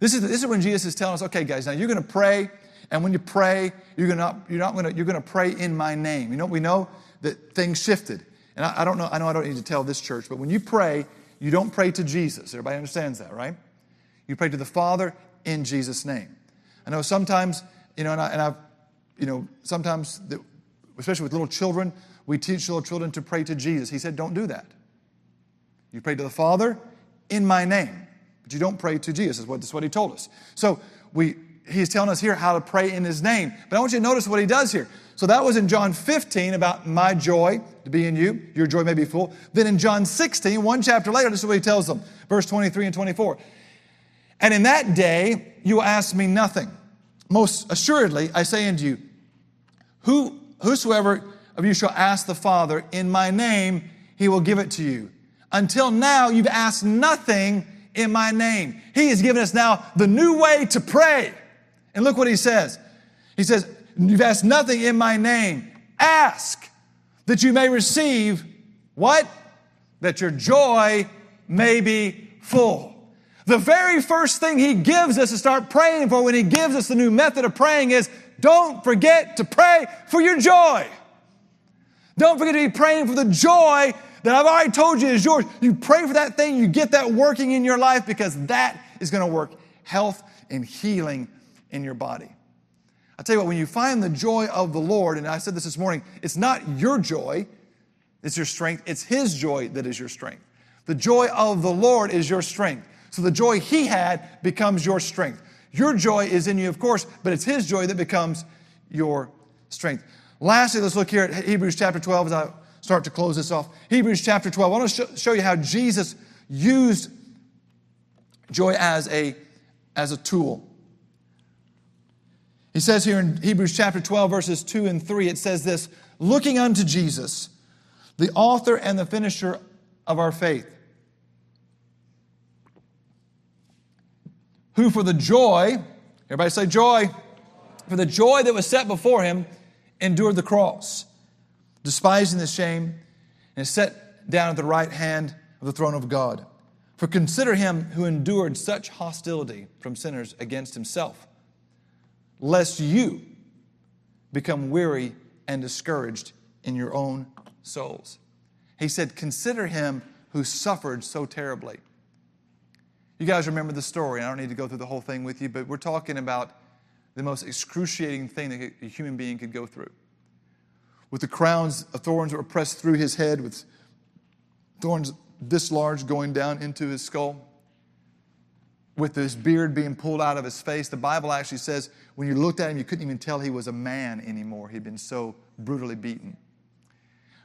This is, this is when Jesus is telling us, okay, guys, now you're going to pray, and when you pray, you're, gonna, you're not going to, you're going to pray in my name. You know, we know that things shifted. And I, I don't know, I know I don't need to tell this church, but when you pray, you don't pray to Jesus. Everybody understands that, right? You pray to the Father in Jesus' name. I know sometimes, you know, and, I, and I've, you know, sometimes, the, especially with little children, we teach little children to pray to Jesus. He said, don't do that. You pray to the Father in my name, but you don't pray to Jesus. That's what, that's what he told us. So we, he's telling us here how to pray in his name. But I want you to notice what he does here. So that was in John 15 about my joy to be in you. Your joy may be full. Then in John 16, one chapter later, this is what he tells them, verse 23 and 24. And in that day you will ask me nothing. Most assuredly, I say unto you, who, whosoever of you shall ask the Father in my name, he will give it to you. Until now, you've asked nothing in my name. He has given us now the new way to pray. And look what he says. He says, You've asked nothing in my name. Ask that you may receive what? That your joy may be full. The very first thing he gives us to start praying for when he gives us the new method of praying is don't forget to pray for your joy. Don't forget to be praying for the joy that I've already told you is yours. You pray for that thing, you get that working in your life because that is going to work health and healing in your body. I tell you what, when you find the joy of the Lord, and I said this this morning, it's not your joy, it's your strength, it's His joy that is your strength. The joy of the Lord is your strength. So the joy he had becomes your strength. Your joy is in you, of course, but it's his joy that becomes your strength. Lastly, let's look here at Hebrews chapter 12 as I start to close this off. Hebrews chapter 12. I want to show you how Jesus used joy as a, as a tool. He says here in Hebrews chapter 12, verses 2 and 3, it says this looking unto Jesus, the author and the finisher of our faith who for the joy, everybody say joy, for the joy that was set before him, endured the cross, despising the shame, and set down at the right hand of the throne of God. For consider him who endured such hostility from sinners against himself, lest you become weary and discouraged in your own souls. He said, Consider him who suffered so terribly. You guys remember the story. I don't need to go through the whole thing with you, but we're talking about the most excruciating thing that a human being could go through. with the crowns of thorns that were pressed through his head, with thorns this large going down into his skull, with his beard being pulled out of his face. The Bible actually says when you looked at him, you couldn't even tell he was a man anymore. He'd been so brutally beaten.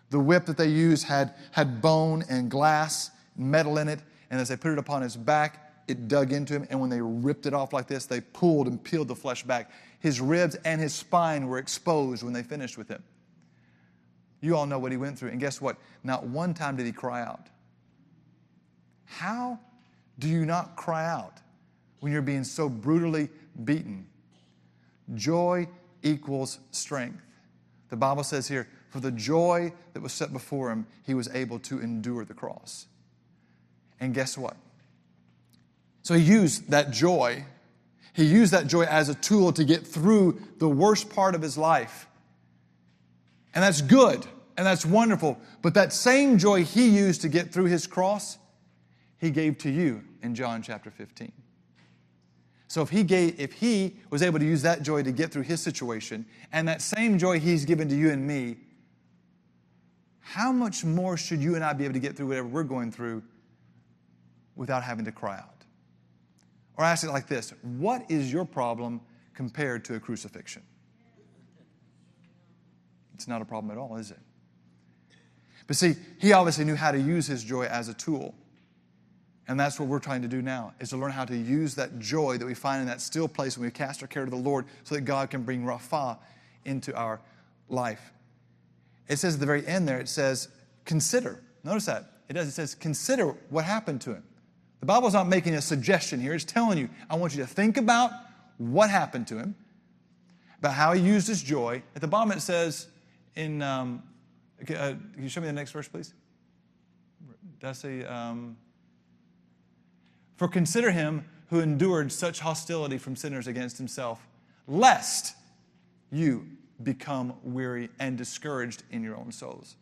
The whip that they used had, had bone and glass, and metal in it, and as they put it upon his back, it dug into him. And when they ripped it off like this, they pulled and peeled the flesh back. His ribs and his spine were exposed when they finished with him. You all know what he went through. And guess what? Not one time did he cry out. How do you not cry out when you're being so brutally beaten? Joy equals strength. The Bible says here, for the joy that was set before him, he was able to endure the cross. And guess what? So he used that joy, he used that joy as a tool to get through the worst part of his life. And that's good and that's wonderful. But that same joy he used to get through his cross, he gave to you in John chapter 15. So if he gave, if he was able to use that joy to get through his situation, and that same joy he's given to you and me, how much more should you and I be able to get through whatever we're going through without having to cry out? Or ask it like this What is your problem compared to a crucifixion? It's not a problem at all, is it? But see, he obviously knew how to use his joy as a tool. And that's what we're trying to do now, is to learn how to use that joy that we find in that still place when we cast our care to the Lord so that God can bring Rapha into our life. It says at the very end there, it says, consider. Notice that. It does. It says, consider what happened to him. The Bible's not making a suggestion here. It's telling you, I want you to think about what happened to him, about how he used his joy. At the bottom it says in, um, uh, can you show me the next verse, please? Did I say, um, for consider him who endured such hostility from sinners against himself, lest you become weary and discouraged in your own souls.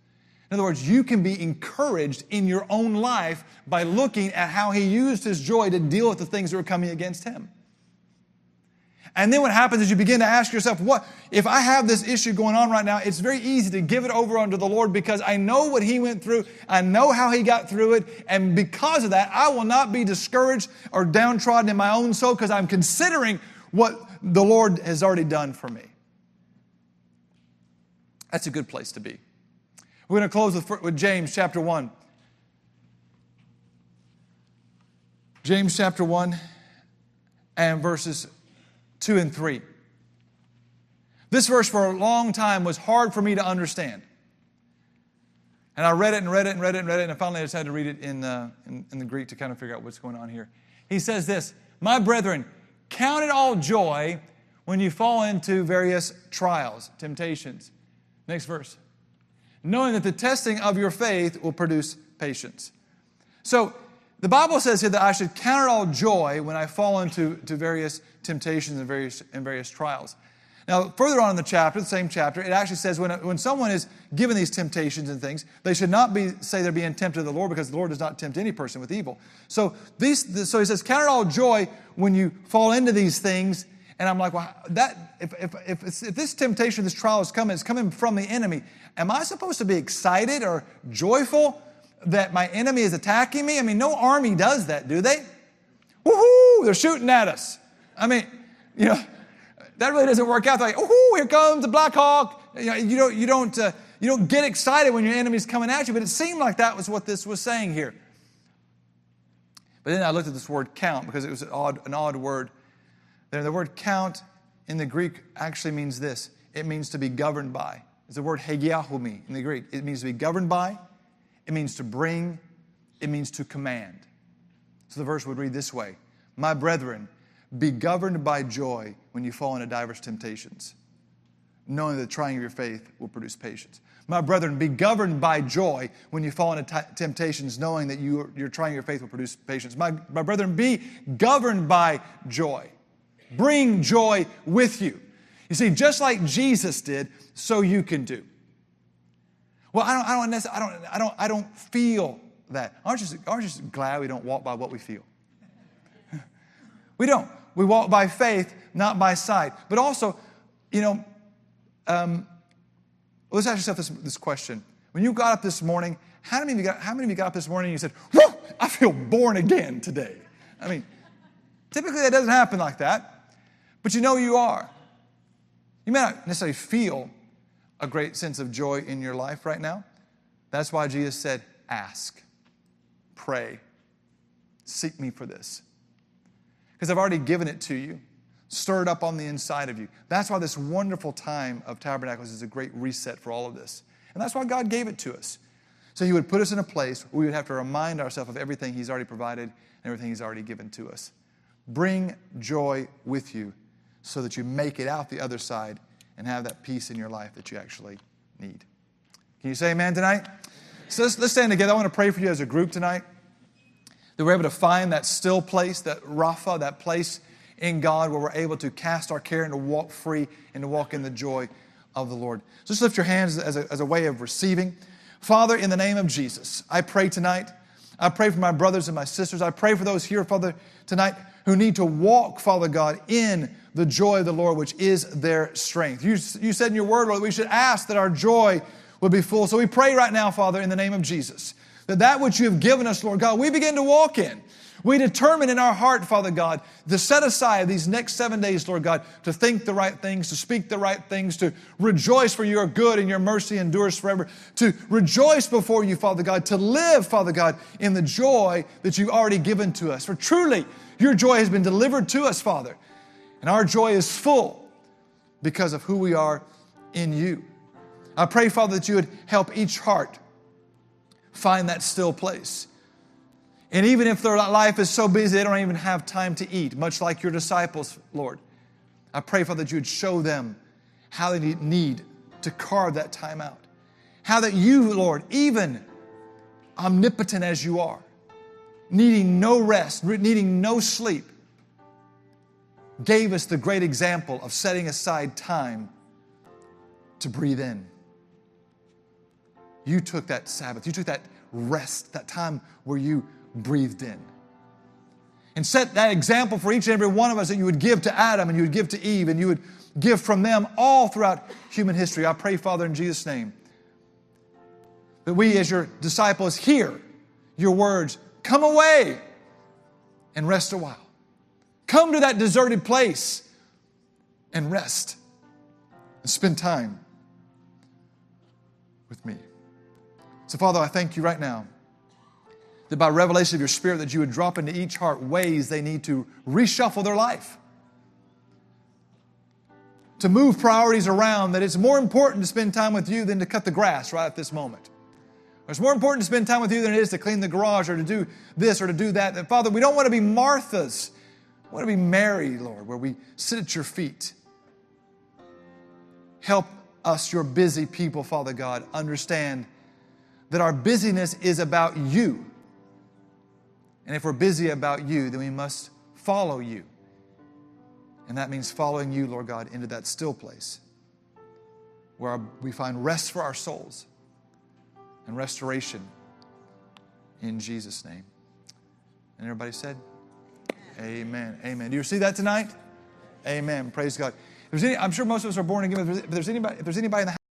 In other words, you can be encouraged in your own life by looking at how he used his joy to deal with the things that were coming against him. And then what happens is you begin to ask yourself, what if I have this issue going on right now? It's very easy to give it over unto the Lord because I know what he went through. I know how he got through it. And because of that, I will not be discouraged or downtrodden in my own soul because I'm considering what the Lord has already done for me. That's a good place to be. We're going to close with, with James chapter 1. James chapter 1 and verses 2 and 3. This verse for a long time was hard for me to understand. And I read it and read it and read it and read it, and finally I just had to read it in, uh, in, in the Greek to kind of figure out what's going on here. He says this My brethren, count it all joy when you fall into various trials, temptations. Next verse. Knowing that the testing of your faith will produce patience. So the Bible says here that I should count it all joy when I fall into to various temptations and various, and various trials. Now, further on in the chapter, the same chapter, it actually says when, when someone is given these temptations and things, they should not be say they're being tempted of the Lord because the Lord does not tempt any person with evil. So these, so he says, count it all joy when you fall into these things. And I'm like, well, that if if if, if this temptation, this trial is coming, it's coming from the enemy. Am I supposed to be excited or joyful that my enemy is attacking me? I mean, no army does that, do they? Woohoo! They're shooting at us. I mean, you know, that really doesn't work out. They're like, oh, here comes the Black Hawk. You, know, you don't, you don't, uh, you don't get excited when your enemy's coming at you. But it seemed like that was what this was saying here. But then I looked at this word count because it was an odd, an odd word. There, the word count in the Greek actually means this. It means to be governed by. It's the word hegiahumi in the Greek. It means to be governed by. It means to bring. It means to command. So the verse would read this way: My brethren, be governed by joy when you fall into diverse temptations, knowing that the trying of your faith will produce patience. My brethren, be governed by joy when you fall into t- temptations, knowing that you, you're trying your faith will produce patience. My, my brethren, be governed by joy. Bring joy with you. You see, just like Jesus did, so you can do. Well, I don't, I don't, I don't, I don't, I don't feel that. Aren't you, aren't you just glad we don't walk by what we feel? <laughs> we don't. We walk by faith, not by sight. But also, you know, um, Let's ask yourself this, this question. When you got up this morning, how many, of you got, how many of you got up this morning and you said, Whoa, I feel born again today? I mean, typically that doesn't happen like that, but you know you are. You may not necessarily feel a great sense of joy in your life right now. That's why Jesus said, Ask, pray, seek me for this. Because I've already given it to you, stirred up on the inside of you. That's why this wonderful time of tabernacles is a great reset for all of this. And that's why God gave it to us. So He would put us in a place where we would have to remind ourselves of everything He's already provided and everything He's already given to us. Bring joy with you so that you make it out the other side and have that peace in your life that you actually need. Can you say amen tonight? So let's, let's stand together. I want to pray for you as a group tonight that we're able to find that still place, that Rapha, that place in God where we're able to cast our care and to walk free and to walk in the joy of the Lord. So just lift your hands as a, as a way of receiving. Father, in the name of Jesus, I pray tonight. I pray for my brothers and my sisters. I pray for those here, Father, tonight who need to walk, Father God, in the joy of the Lord, which is their strength. You, you said in your word, Lord, that we should ask that our joy would be full. So we pray right now, Father, in the name of Jesus, that that which you have given us, Lord God, we begin to walk in. We determine in our heart, Father God, to set aside these next seven days, Lord God, to think the right things, to speak the right things, to rejoice for your good and your mercy endures forever, to rejoice before you, Father God, to live, Father God, in the joy that you've already given to us. For truly, your joy has been delivered to us, Father, and our joy is full because of who we are in you. I pray, Father, that you would help each heart find that still place. And even if their life is so busy they don't even have time to eat, much like your disciples, Lord, I pray, Father, that you would show them how they need to carve that time out. How that you, Lord, even omnipotent as you are, needing no rest, needing no sleep, gave us the great example of setting aside time to breathe in. You took that Sabbath, you took that rest, that time where you breathed in. And set that example for each and every one of us that you would give to Adam and you would give to Eve and you would give from them all throughout human history. I pray, Father, in Jesus' name, that we as your disciples hear your words come away and rest a while. Come to that deserted place and rest and spend time with me. So, Father, I thank you right now that by revelation of your Spirit, that you would drop into each heart ways they need to reshuffle their life. To move priorities around, that it's more important to spend time with you than to cut the grass right at this moment. It's more important to spend time with you than it is to clean the garage or to do this or to do that. That Father, we don't want to be Marthas. We want to be Mary, Lord, where we sit at your feet. Help us, your busy people, Father God, understand that our busyness is about you and if we're busy about you, then we must follow you. And that means following you, Lord God, into that still place where we find rest for our souls and restoration in Jesus' name. And everybody said, Amen. Amen. Do you see that tonight? Amen. Praise God. Any, I'm sure most of us are born again, but if there's anybody, if there's anybody in the house,